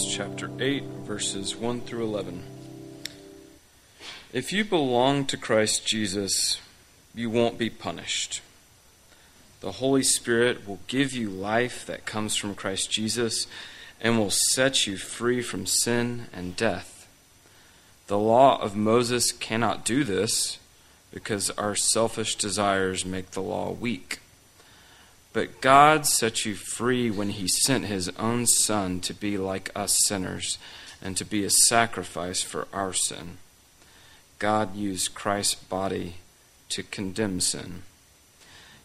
Romans chapter 8, verses 1 through 11. If you belong to Christ Jesus, you won't be punished. The Holy Spirit will give you life that comes from Christ Jesus and will set you free from sin and death. The law of Moses cannot do this because our selfish desires make the law weak. But God set you free when He sent His own Son to be like us sinners and to be a sacrifice for our sin. God used Christ's body to condemn sin.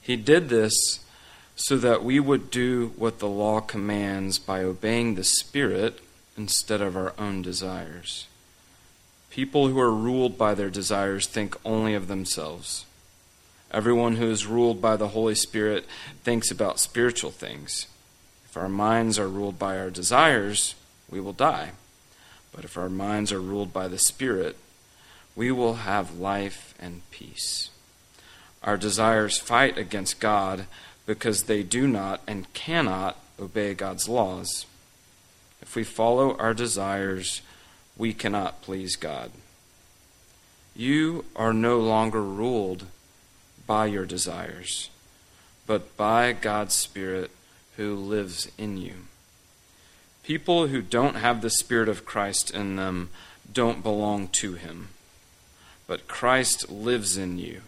He did this so that we would do what the law commands by obeying the Spirit instead of our own desires. People who are ruled by their desires think only of themselves. Everyone who is ruled by the Holy Spirit thinks about spiritual things. If our minds are ruled by our desires, we will die. But if our minds are ruled by the Spirit, we will have life and peace. Our desires fight against God because they do not and cannot obey God's laws. If we follow our desires, we cannot please God. You are no longer ruled by your desires, but by God's Spirit who lives in you. People who don't have the Spirit of Christ in them don't belong to Him, but Christ lives in you.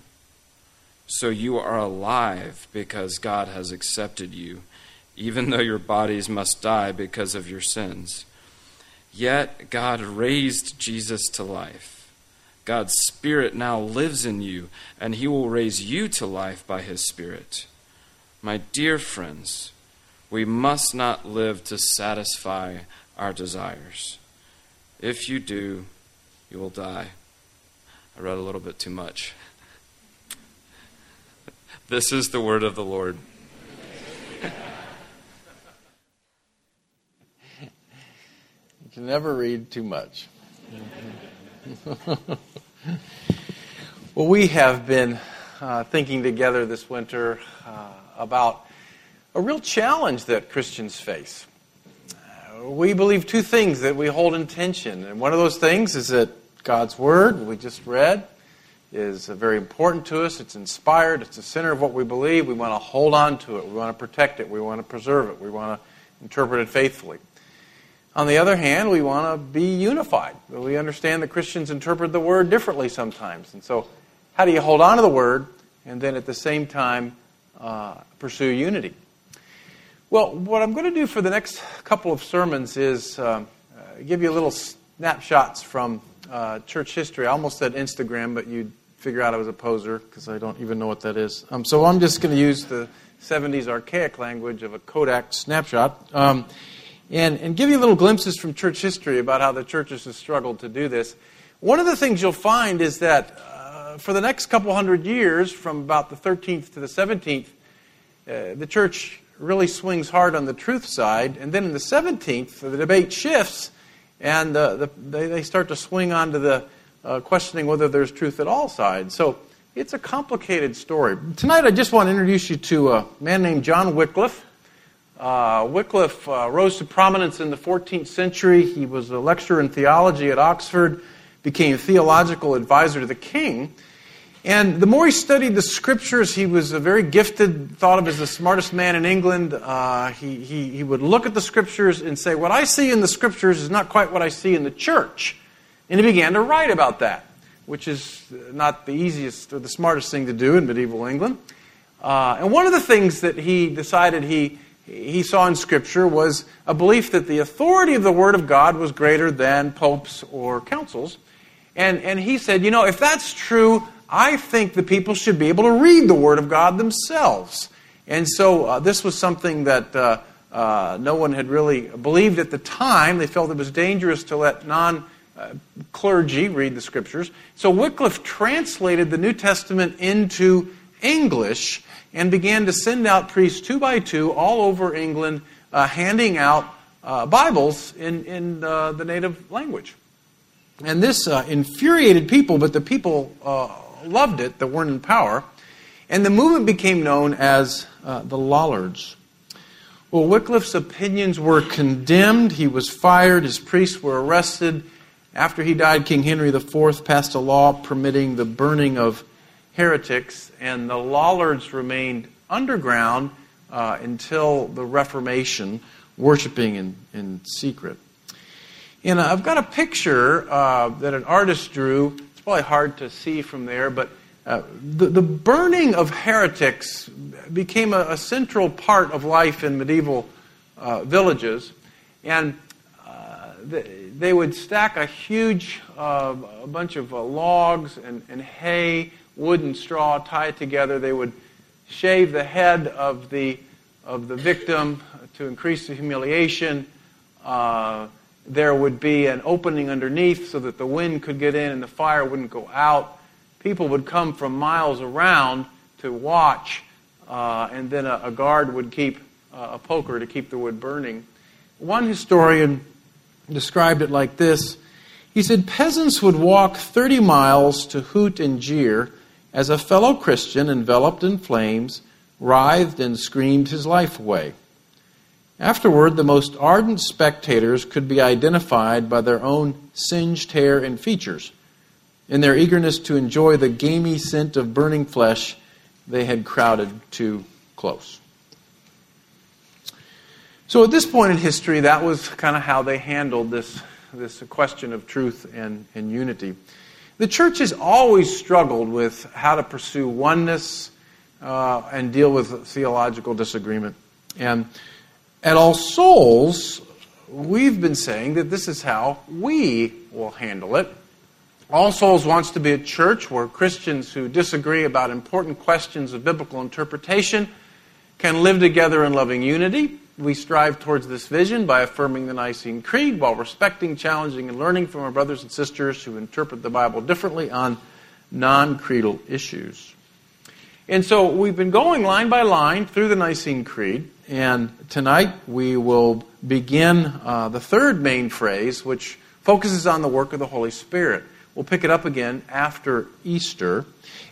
So you are alive because God has accepted you, even though your bodies must die because of your sins. Yet God raised Jesus to life God's Spirit now lives in you, and He will raise you to life by His Spirit. My dear friends, we must not live to satisfy our desires. If you do, you will die. I read a little bit too much. This is the word of the Lord. You can never read too much. well, we have been uh, thinking together this winter uh, about a real challenge that Christians face. Uh, we believe two things that we hold in tension, and one of those things is that God's Word, we just read, is very important to us. It's inspired, it's the center of what we believe. We want to hold on to it, we want to protect it, we want to preserve it, we want to interpret it faithfully. On the other hand, we want to be unified. We understand that Christians interpret the word differently sometimes. And so, how do you hold on to the word and then at the same time uh, pursue unity? Well, what I'm going to do for the next couple of sermons is uh, give you little snapshots from uh, church history. I almost said Instagram, but you'd figure out I was a poser because I don't even know what that is. Um, so I'm just going to use the 70s archaic language of a Kodak snapshot. Um, and, and give you little glimpses from church history about how the churches have struggled to do this. One of the things you'll find is that uh, for the next couple hundred years, from about the 13th to the 17th, uh, the church really swings hard on the truth side. And then in the 17th, the debate shifts, and uh, the, they, they, start to swing onto the uh, questioning whether there's truth at all side. So it's a complicated story. Tonight, I just want to introduce you to a man named John Wycliffe. Uh, Wycliffe uh, rose to prominence in the 14th century. He was a lecturer in theology at Oxford, became theological advisor to the king. And the more he studied the scriptures, he was a very gifted, thought of as the smartest man in England. Uh, he, he, he would look at the scriptures and say, What I see in the scriptures is not quite what I see in the church. And he began to write about that, which is not the easiest or the smartest thing to do in medieval England. Uh, and one of the things that he decided he he saw in Scripture was a belief that the authority of the Word of God was greater than popes or councils. And, and he said, you know, if that's true, I think the people should be able to read the Word of God themselves. And so uh, this was something that uh, uh, no one had really believed at the time. They felt it was dangerous to let non clergy read the Scriptures. So Wycliffe translated the New Testament into English and began to send out priests two by two all over England, uh, handing out uh, Bibles in, in uh, the native language. And this uh, infuriated people, but the people uh, loved it that weren't in power. And the movement became known as uh, the Lollards. Well, Wycliffe's opinions were condemned. He was fired. His priests were arrested. After he died, King Henry IV passed a law permitting the burning of heretics, and the Lollards remained underground uh, until the Reformation, worshiping in, in secret. And uh, I've got a picture uh, that an artist drew. It's probably hard to see from there, but uh, the, the burning of heretics became a, a, central part of life in medieval uh, villages. And uh, they, would stack a huge a bunch of logs and, and hay, wood and straw, tie it together. They would shave the head of the, of the victim to increase the humiliation. Uh, there would be an opening underneath so that the wind could get in and the fire wouldn't go out. People would come from miles around to watch, uh, and then a, a, guard would keep uh, a poker to keep the wood burning. One historian described it like this He said, Peasants would walk 30 miles to hoot and jeer as a fellow Christian, enveloped in flames, writhed and screamed his life away. Afterward, the most ardent spectators could be identified by their own singed hair and features. In their eagerness to enjoy the gamey scent of burning flesh, they had crowded too close. So, at this point in history, that was kind of how they handled this, this question of truth and, and unity. The church has always struggled with how to pursue oneness uh, and deal with theological disagreement. And at All Souls, we've been saying that this is how we will handle it. All Souls wants to be a church where Christians who disagree about important questions of biblical interpretation can live together in loving unity. We strive towards this vision by affirming the Nicene Creed while respecting, challenging, and learning from our brothers and sisters who interpret the Bible differently on non creedal issues. And so we've been going line by line through the Nicene Creed. And tonight we will begin uh, the third main phrase, which focuses on the work of the Holy Spirit. We'll pick it up again after Easter.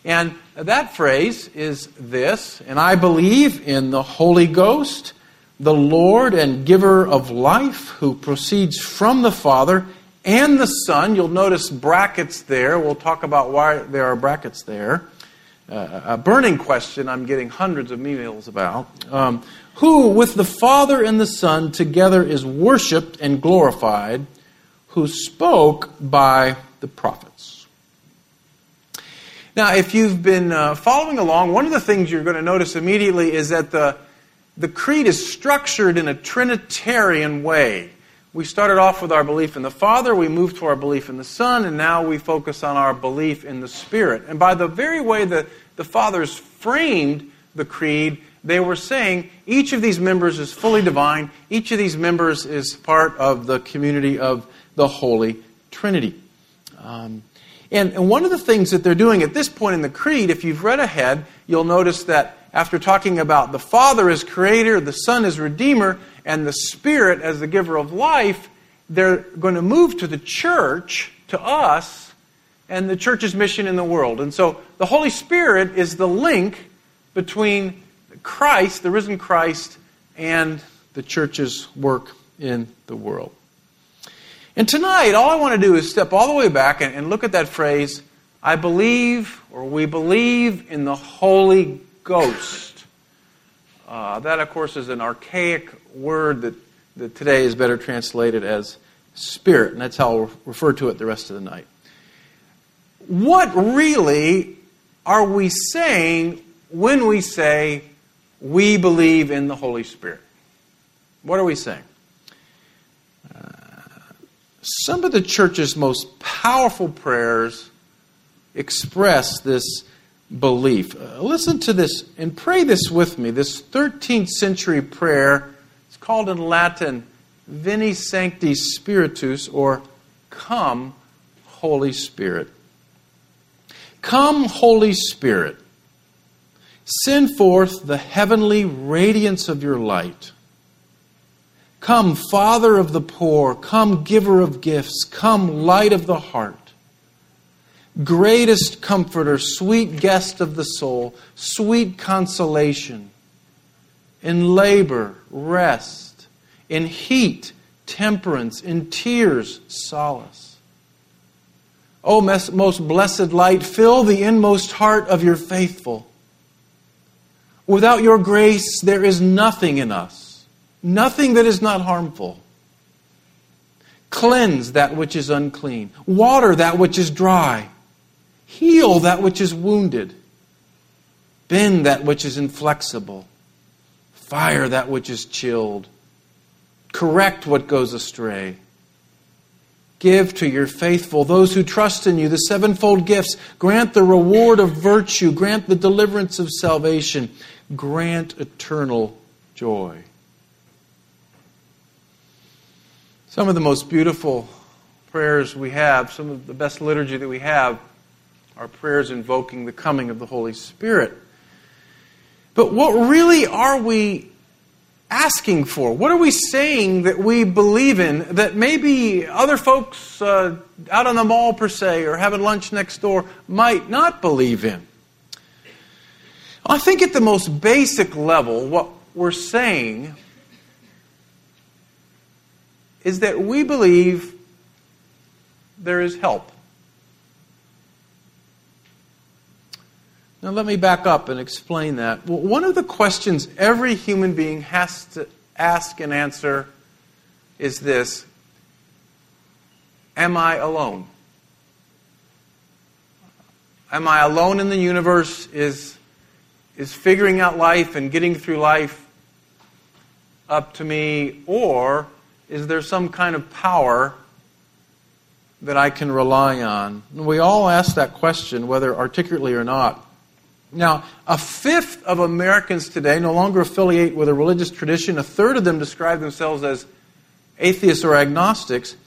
And that phrase is this And I believe in the Holy Ghost, the Lord and giver of life, who proceeds from the Father and the Son. You'll notice brackets there. We'll talk about why there are brackets there. Uh, a burning question I'm getting hundreds of emails about. Um, who, with the Father and the Son, together is worshiped and glorified, who spoke by the prophets. Now, if you've been uh, following along, one of the things you're going to notice immediately is that the, the creed is structured in a Trinitarian way. We started off with our belief in the Father, we moved to our belief in the Son, and now we focus on our belief in the Spirit. And by the very way that the Fathers framed the creed, they were saying each of these members is fully divine, each of these members is part of the community of the Holy Trinity. Um, and, and one of the things that they're doing at this point in the creed, if you've read ahead, you'll notice that after talking about the Father as creator, the Son as redeemer, and the Spirit as the giver of life, they're going to move to the church, to us, and the church's mission in the world. And so the Holy Spirit is the link between Christ, the risen Christ, and the church's work in the world. And tonight, all I want to do is step all the way back and, and look at that phrase I believe, or we believe in the Holy Ghost. Uh, that, of course, is an archaic word that, that today is better translated as spirit, and that's how I'll refer to it the rest of the night. What really are we saying when we say we believe in the Holy Spirit. What are we saying? Uh, some of the church's most powerful prayers express this belief. Uh, listen to this and pray this with me. This 13th century prayer, it's called in Latin Veni Sancte Spiritus, or Come, Holy Spirit. Come, Holy Spirit. Send forth the heavenly radiance of your light. Come, Father of the poor. Come, Giver of gifts. Come, Light of the heart. Greatest Comforter, sweet guest of the soul, sweet consolation. in labor, rest, in heat, temperance, in tears, solace. O most blessed light, fill the inmost heart of your faithful. Without your grace, there is nothing in us, nothing that is not harmful. Cleanse that which is unclean, water that which is dry, heal that which is wounded, bend that which is inflexible, fire that which is chilled, correct what goes astray. Give to your faithful, those who trust in you, the sevenfold gifts. Grant the reward of virtue. Grant the deliverance of salvation. Grant eternal joy. Some of the most beautiful prayers we have, some of the best liturgy that we have, are prayers invoking the coming of the Holy Spirit. But what really are we asking for? What are we saying that we believe in that maybe other folks uh, out on the mall, per se, or having lunch next door might not believe in? I think at the most basic level, what we're saying is that we believe there is help. Now, let me back up and explain that. One of the questions every human being has to ask and answer is this Am I alone? Am I alone in the universe? Is, is figuring out life and getting through life up to me? Or is there some kind of power that I can rely on? And we all ask that question, whether articulately or not. Now, a fifth of Americans today no longer affiliate with a religious tradition. A third of them describe themselves as atheists or agnostics.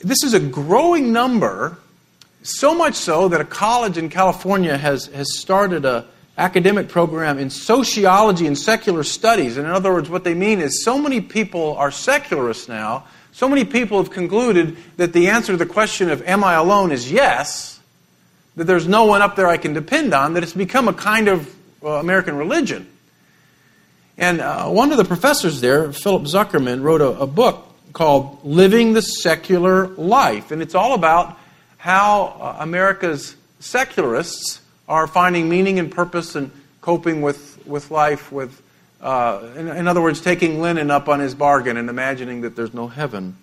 This is a growing number, so much so that a college in California has, has started an academic program in sociology and secular studies. And in other words, what they mean is so many people are secularists now, so many people have concluded that the answer to the question of, Am I alone? is yes that there's no one up there I can depend on, that it's become a kind of uh, American religion. And uh, one of the professors there, Philip Zuckerman, wrote a, a book called Living the Secular Life. And it's all about how uh, America's secularists are finding meaning and purpose and coping with, with life, with, uh, in, in, other words, taking Lennon up on his bargain and imagining that there's no heaven.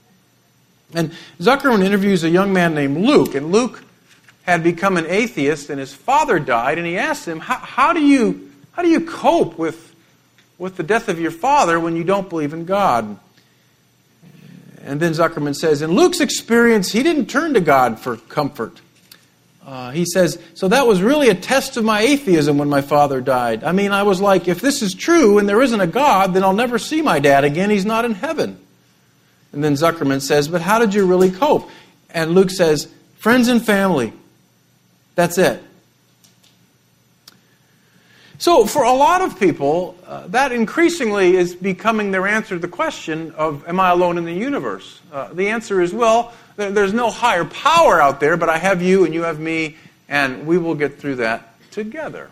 And Zuckerman interviews a young man named Luke, and Luke had become an atheist and his father died, and he asked him, How, do, you, how do you cope with, with the death of your father when you don't believe in God? And then Zuckerman says, In Luke's experience, he didn't turn to God for comfort. Uh, he says, So that was really a test of my atheism when my father died. I mean, I was like, If this is true and there isn't a God, then I'll never see my dad again. He's not in heaven. And then Zuckerman says, But how did you really cope? And Luke says, Friends and family. That's it. So, for a lot of people, uh, that increasingly is becoming their answer to the question of, Am I alone in the universe? Uh, the answer is, Well, there's no higher power out there, but I have you and you have me, and we will get through that together.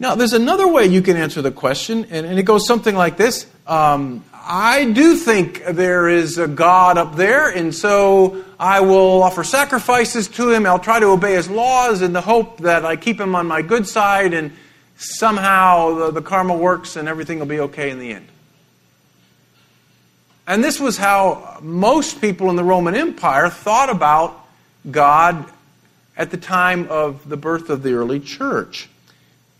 Now, there's another way you can answer the question, and, and it goes something like this um, I do think there is a God up there, and so I will offer sacrifices to him. I'll try to obey his laws in the hope that I keep him on my good side, and somehow the, the karma works and everything will be okay in the end. And this was how most people in the Roman Empire thought about God at the time of the birth of the early church.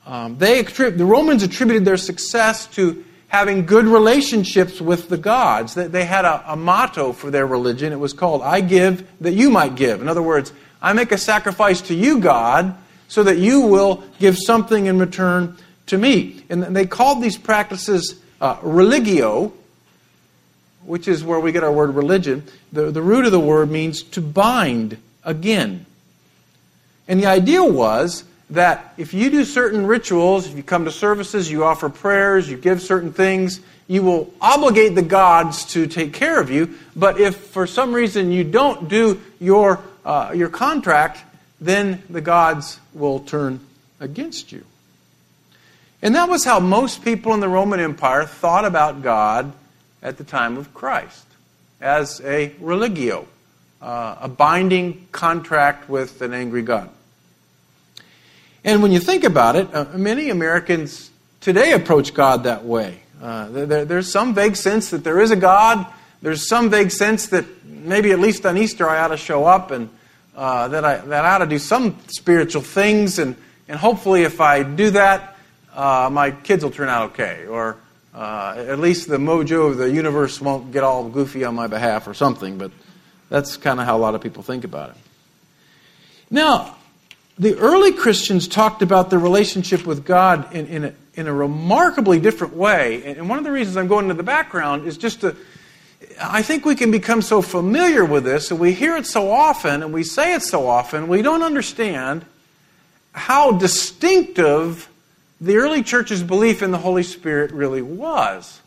Um, they the Romans attributed their success to having good relationships with the gods. They had a, a, motto for their religion. It was called, I give that you might give. In other words, I make a sacrifice to you, God, so that you will give something in return to me. And they called these practices uh, religio, which is where we get our word religion. The, the root of the word means to bind again. And the idea was that if you do certain rituals, if you come to services, you offer prayers, you give certain things, you will obligate the gods to take care of you. But if for some reason you don't do your, uh, your contract, then the gods will turn against you. And that was how most people in the Roman Empire thought about God at the time of Christ as a religio, uh, a binding contract with an angry God. And when you think about it, uh, many Americans today approach God that way. Uh, there, there's some vague sense that there is a God. There's some vague sense that maybe at least on Easter I ought to show up and uh, that, I, that I ought to do some spiritual things. And, and hopefully, if I do that, uh, my kids will turn out okay, or uh, at least the mojo of the universe won't get all goofy on my behalf or something, but that's kind of how a lot of people think about it. Now, the early Christians talked about their relationship with God in, in, a, in a remarkably different way. And one of the reasons I'm going into the background is just to, I think we can become so familiar with this, and we hear it so often, and we say it so often, we don't understand how distinctive the early church's belief in the Holy Spirit really was.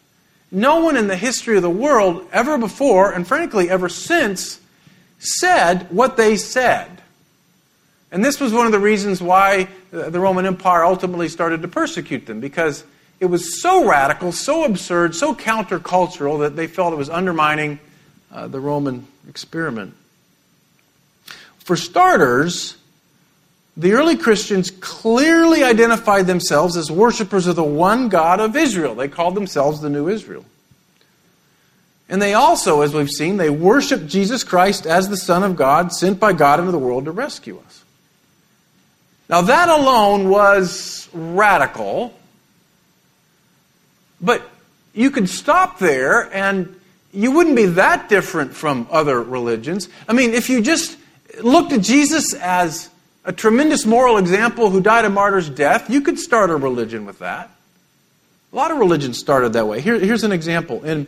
No one in the history of the world ever before, and frankly ever since, said what they said. And this was one of the reasons why the Roman Empire ultimately started to persecute them, because it was so radical, so absurd, so countercultural that they felt it was undermining uh, the Roman experiment. For starters, the early Christians clearly identified themselves as worshippers of the one God of Israel. They called themselves the New Israel. And they also, as we've seen, they worshiped Jesus Christ as the Son of God, sent by God into the world to rescue us. Now, that alone was radical, but you could stop there and you wouldn't be that different from other religions. I mean, if you just looked at Jesus as a tremendous moral example who died a martyr's death, you could start a religion with that. A lot of religions started that way. Here, here's an example. In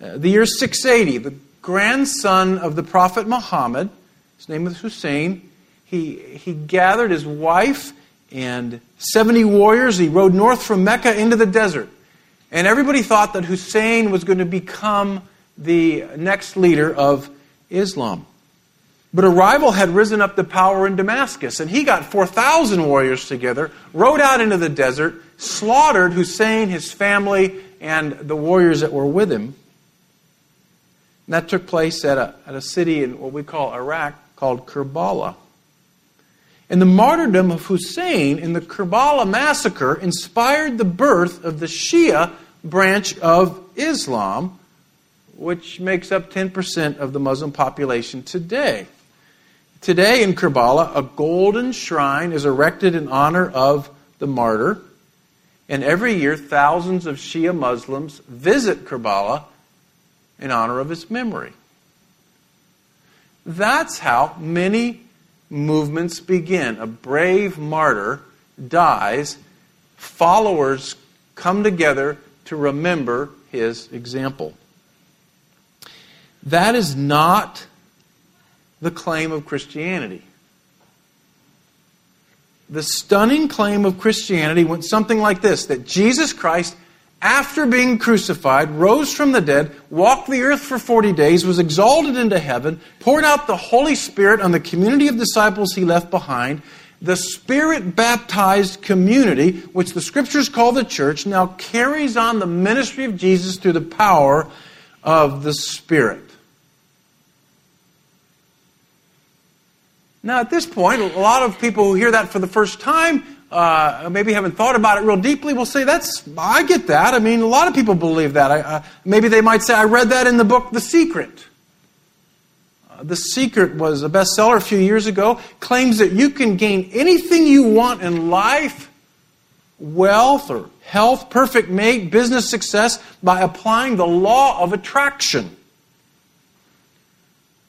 uh, the year 680, the grandson of the Prophet Muhammad, his name was Hussein, he, he gathered his wife and 70 warriors. He rode north from Mecca into the desert. And everybody thought that Hussein was going to become the next leader of Islam. But a rival had risen up to power in Damascus, and he got 4,000 warriors together, rode out into the desert, slaughtered Hussein, his family, and the warriors that were with him. And that took place at a, at a city in what we call Iraq called Karbala. And the martyrdom of Hussein in the Karbala massacre inspired the birth of the Shia branch of Islam, which makes up 10% of the Muslim population today. Today in Karbala, a golden shrine is erected in honor of the martyr. And every year, thousands of Shia Muslims visit Karbala in honor of his memory. That's how many movements begin. A brave martyr dies, followers come together to remember his example. That is not the claim of Christianity. The stunning claim of Christianity went something like this that Jesus Christ, after being crucified, rose from the dead, walked the earth for 40 days, was exalted into heaven, poured out the Holy Spirit on the community of disciples he left behind. The Spirit baptized community, which the Scriptures call the church, now carries on the ministry of Jesus through the power of the Spirit. Now, at this point, a lot of people who hear that for the first time, uh, maybe haven't thought about it real deeply, will say, "That's I get that." I mean, a lot of people believe that. I, uh, maybe they might say, "I read that in the book The Secret." Uh, the Secret was a bestseller a few years ago. Claims that you can gain anything you want in life, wealth or health, perfect mate, business success by applying the law of attraction.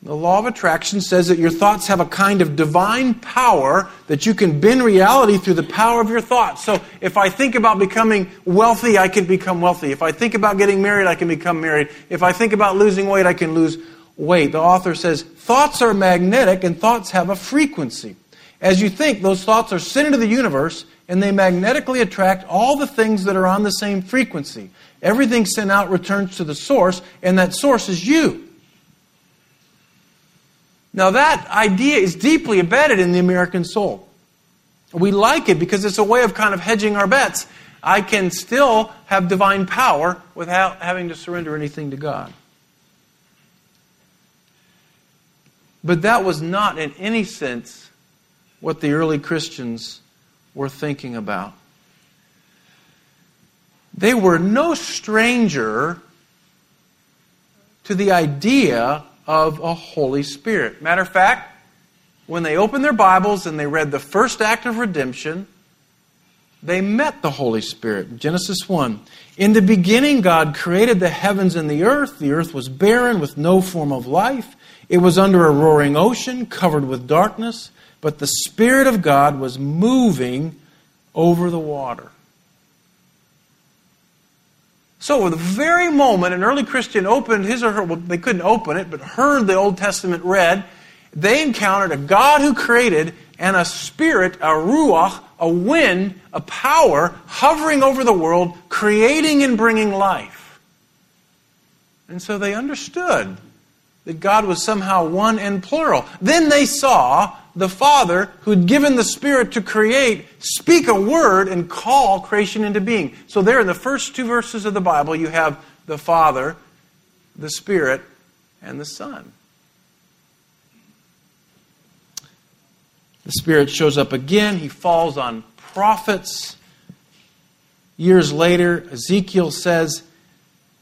The law of attraction says that your thoughts have a kind of divine power that you can bend reality through the power of your thoughts. So if I think about becoming wealthy, I can become wealthy. If I think about getting married, I can become married. If I think about losing weight, I can lose weight. The author says thoughts are magnetic and thoughts have a frequency. As you think, those thoughts are sent into the universe and they magnetically attract all the things that are on the same frequency. Everything sent out returns to the source, and that source is you. Now, that idea is deeply embedded in the American soul. We like it because it's a way of kind of hedging our bets. I can still have divine power without having to surrender anything to God. But that was not in any sense what the early Christians were thinking about. They were no stranger to the idea of a Holy Spirit. Matter of fact, when they opened their Bibles and they read the first act of redemption, they met the Holy Spirit. Genesis 1. In the beginning, God created the heavens and the earth. The earth was barren with no form of life. It was under a roaring ocean, covered with darkness, but the Spirit of God was moving over the water. So, the very moment an early Christian opened his or her, well, they couldn't open it, but heard the Old Testament read, they encountered a God who created and a spirit, a ruach, a wind, a power hovering over the world, creating and bringing life. And so they understood that God was somehow one and plural. Then they saw the Father, who had given the Spirit to create, speak a word and call creation into being. So, there in the first two verses of the Bible, you have the Father, the Spirit, and the Son. The Spirit shows up again. He falls on prophets. Years later, Ezekiel says,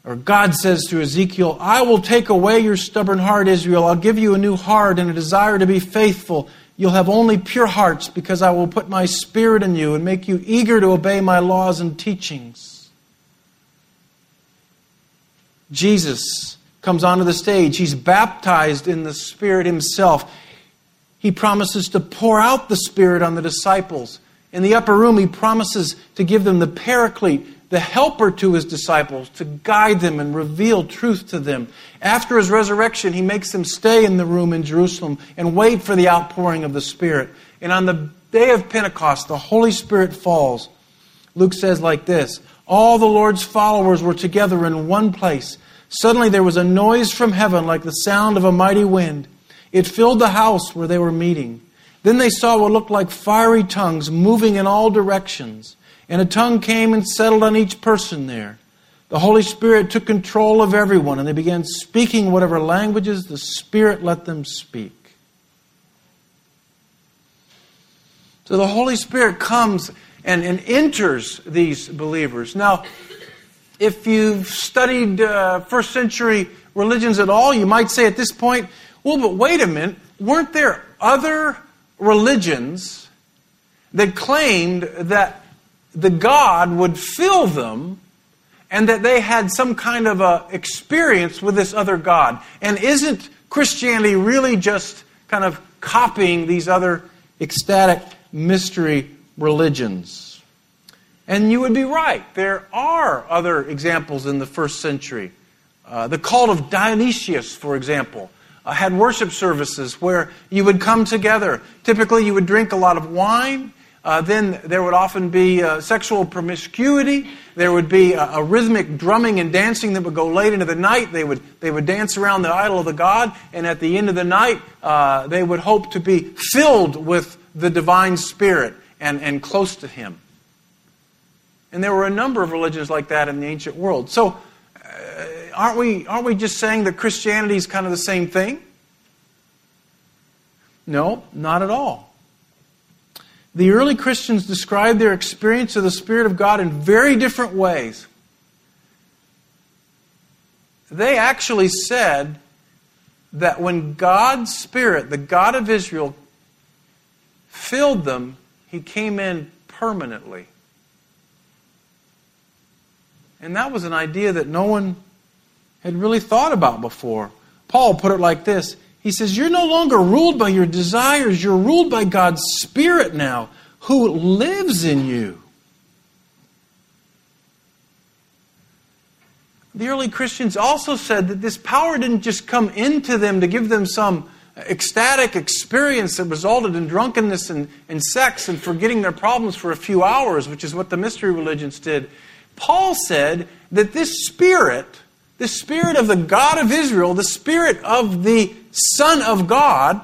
or God says to Ezekiel, I will take away your stubborn heart, Israel. I'll give you a new heart and a desire to be faithful. You'll have only pure hearts because I will put my spirit in you and make you eager to obey my laws and teachings. Jesus comes onto the stage. He's baptized in the Spirit himself. He promises to pour out the Spirit on the disciples. In the upper room, he promises to give them the paraclete, the helper to his disciples to guide them and reveal truth to them. After his resurrection, he makes them stay in the room in Jerusalem and wait for the outpouring of the Spirit. And on the day of Pentecost, the Holy Spirit falls. Luke says like this All the Lord's followers were together in one place. Suddenly there was a noise from heaven like the sound of a mighty wind. It filled the house where they were meeting. Then they saw what looked like fiery tongues moving in all directions and a tongue came and settled on each person there. The Holy Spirit took control of everyone, and they began speaking whatever languages the Spirit let them speak. So the Holy Spirit comes and, and enters these believers. Now, if you've studied uh, first century religions at all, you might say at this point, well, but wait a minute, weren't there other religions that claimed that the God would fill them and that they had some kind of a experience with this other God. And isn't Christianity really just kind of copying these other ecstatic mystery religions? And you would be right. There are other examples in the first century. Uh, the cult of Dionysius, for example, uh, had worship services where you would come together. Typically, you would drink a lot of wine uh, then there would often be uh, sexual promiscuity. There would be a, a, rhythmic drumming and dancing that would go late into the night. They would, they would dance around the idol of the god, and at the end of the night, uh, they would hope to be filled with the divine spirit and, and close to him. And there were a number of religions like that in the ancient world. So, uh, aren't, we, aren't we just saying that Christianity is kind of the same thing? No, not at all. The early Christians described their experience of the Spirit of God in very different ways. They actually said that when God's Spirit, the God of Israel, filled them, He came in permanently. And that was an idea that no one had really thought about before. Paul put it like this he says, You're no longer ruled by your desires, you're ruled by God's Spirit now, who lives in you. The early Christians also said that this power didn't just come into them to give them some ecstatic experience that resulted in drunkenness and, and sex and forgetting their problems for a few hours, which is what the mystery religions did. Paul said that this spirit, the spirit of the God of Israel, the spirit of the Son of God,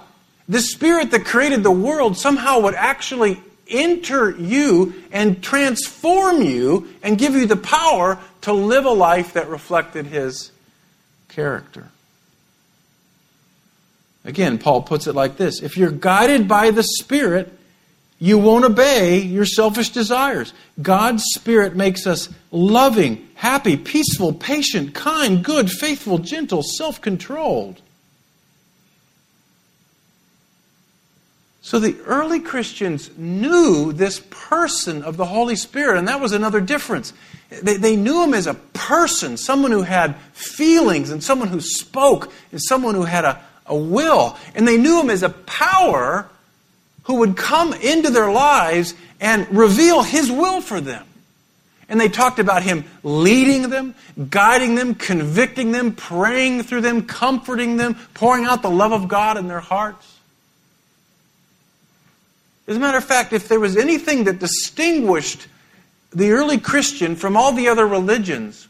the spirit that created the world, somehow would actually enter you and transform you and give you the power to live a life that reflected his character. Again, Paul puts it like this If you're guided by the Spirit, you won't obey your selfish desires. God's Spirit makes us loving, happy, peaceful, patient, kind, good, faithful, gentle, self controlled. So the early Christians knew this person of the Holy Spirit, and that was another difference. They, they, knew him as a person, someone who had feelings, and someone who spoke, and someone who had a, a will. And they knew him as a power who would come into their lives and reveal his will for them. And they talked about him leading them, guiding them, convicting them, praying through them, comforting them, pouring out the love of God in their hearts. As a matter of fact, if there was anything that distinguished the early Christian from all the other religions,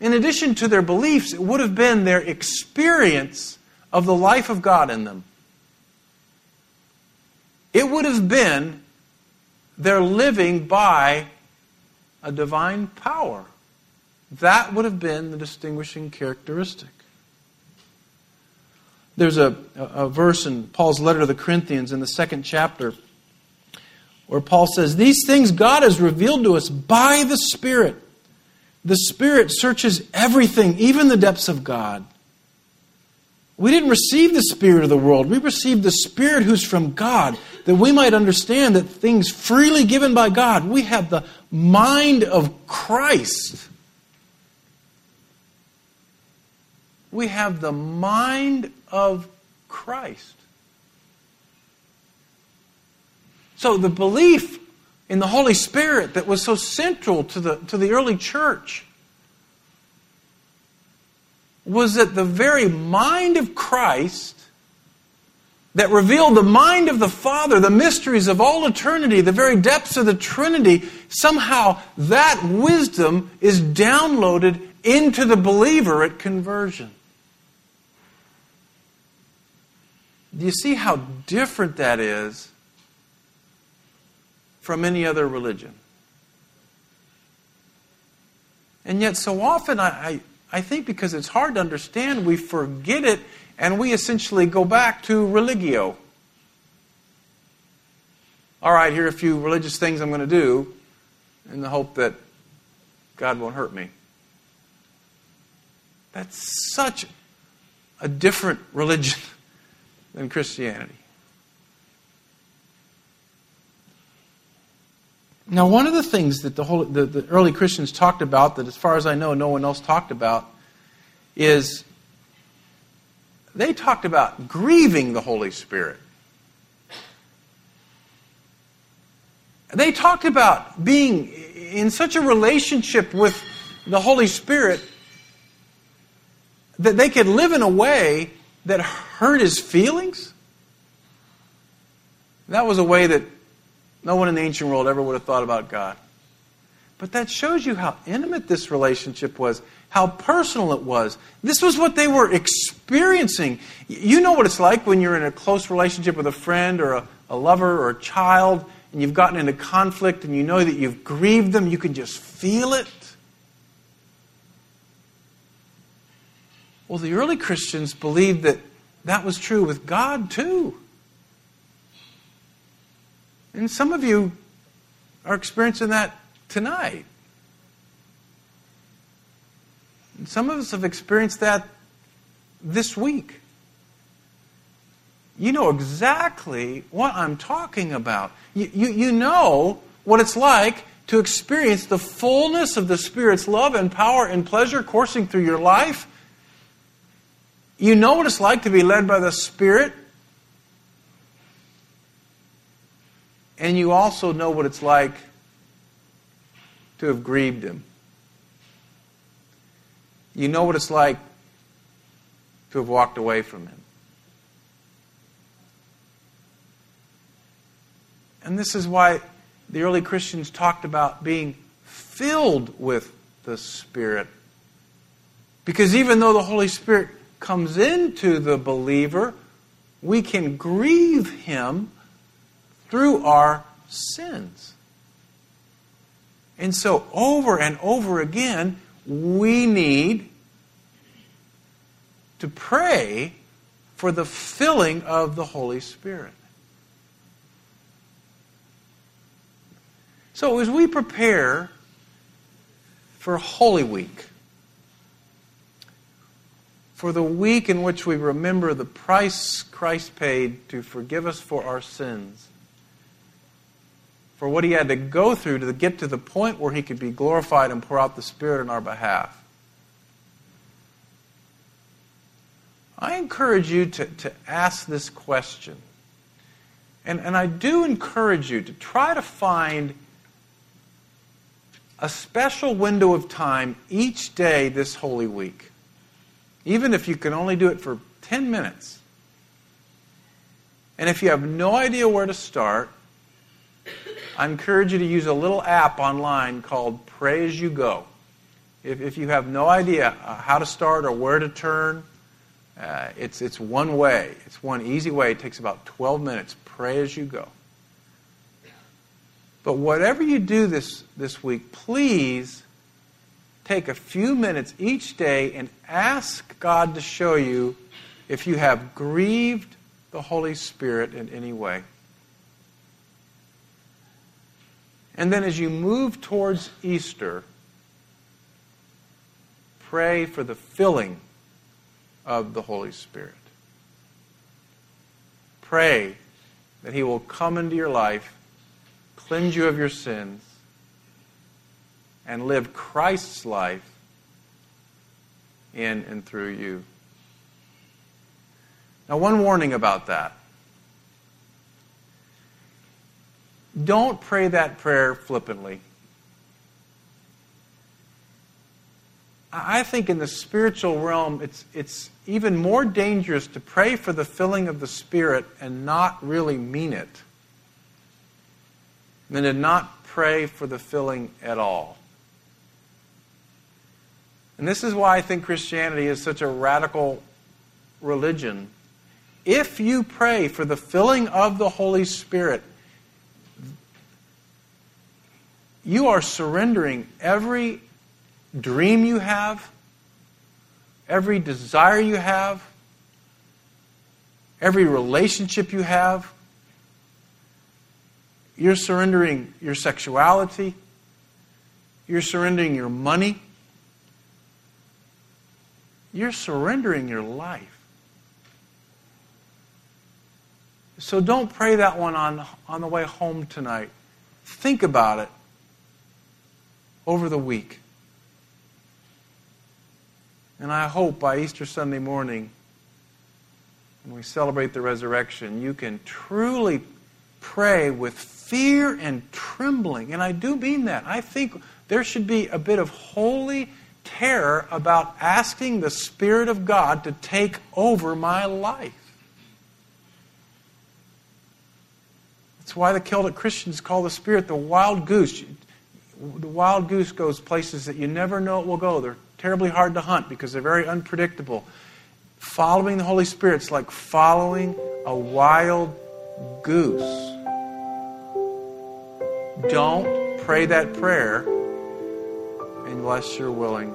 in addition to their beliefs, it would have been their experience of the life of God in them. It would have been their living by a divine power. That would have been the distinguishing characteristic. There's a, a, verse in Paul's letter to the Corinthians in the second chapter where Paul says, These things God has revealed to us by the Spirit. The Spirit searches everything, even the depths of God. We didn't receive the Spirit of the world. We received the Spirit who's from God, that we might understand that things freely given by God, we have the mind of Christ. We have the mind of Christ. So the belief in the Holy Spirit that was so central to the, to the early church was that the very mind of Christ that revealed the mind of the Father, the mysteries of all eternity, the very depths of the Trinity, somehow that wisdom is downloaded into the believer at conversion. Do you see how different that is from any other religion. And yet, so often, I, I, I, think because it's hard to understand, we forget it and we essentially go back to religio. All right, here are a few religious things I'm going to do in the hope that God won't hurt me. That's such a different religion than Christianity. Now, one of the things that the, whole, the, the early Christians talked about, that as far as I know, no one else talked about, is they talked about grieving the Holy Spirit. They talked about being in such a relationship with the Holy Spirit that they could live in a way that hurt his feelings. That was a way that no one in the ancient world ever would have thought about God. But that shows you how intimate this relationship was, how personal it was. This was what they were experiencing. You know what it's like when you're in a close relationship with a friend or a, a lover or a child, and you've gotten into conflict and you know that you've grieved them, you can just feel it. Well, the early Christians believed that that was true with God too. And some of you are experiencing that tonight. And some of us have experienced that this week. You know exactly what I'm talking about. You, you, you know what it's like to experience the fullness of the Spirit's love and power and pleasure coursing through your life. You know what it's like to be led by the Spirit And you also know what it's like to have grieved him. You know what it's like to have walked away from him. And this is why the early Christians talked about being filled with the Spirit. Because even though the Holy Spirit comes into the believer, we can grieve him through our sins. And so, over and over again, we need to pray for the filling of the Holy Spirit. So, as we prepare for Holy Week, for the week in which we remember the price Christ paid to forgive us for our sins, for what he had to go through to get to the point where he could be glorified and pour out the Spirit on our behalf. I encourage you to, to ask this question. And, and I do encourage you to try to find a special window of time each day this Holy Week. Even if you can only do it for 10 minutes. And if you have no idea where to start, I encourage you to use a little app online called Pray As You Go. If, if you have no idea uh, how to start or where to turn, uh, it's, it's one way. It's one easy way. It takes about 12 minutes. Pray as you go. But whatever you do this, this week, please take a few minutes each day and ask God to show you if you have grieved the Holy Spirit in any way. And then as you move towards Easter, pray for the filling of the Holy Spirit. Pray that He will come into your life, cleanse you of your sins, and live Christ's life in and through you. Now, one warning about that. Don't pray that prayer flippantly. I think in the spiritual realm, it's, it's even more dangerous to pray for the filling of the Spirit and not really mean it than to not pray for the filling at all. And this is why I think Christianity is such a radical religion. If you pray for the filling of the Holy Spirit, you are surrendering every dream you have, every desire you have, every relationship you have. You're surrendering your sexuality. You're surrendering your money. You're surrendering your life. So don't pray that one on, on the way home tonight. Think about it over the week. And I hope by Easter Sunday morning, when we celebrate the resurrection, you can truly pray with fear and trembling. And I do mean that. I think there should be a bit of holy terror about asking the Spirit of God to take over my life. That's why the Celtic Christians call the Spirit the wild goose. The wild goose goes places that you never know it will go. They're terribly hard to hunt because they're very unpredictable. Following the Holy Spirit is like following a wild goose. Don't pray that prayer unless you're willing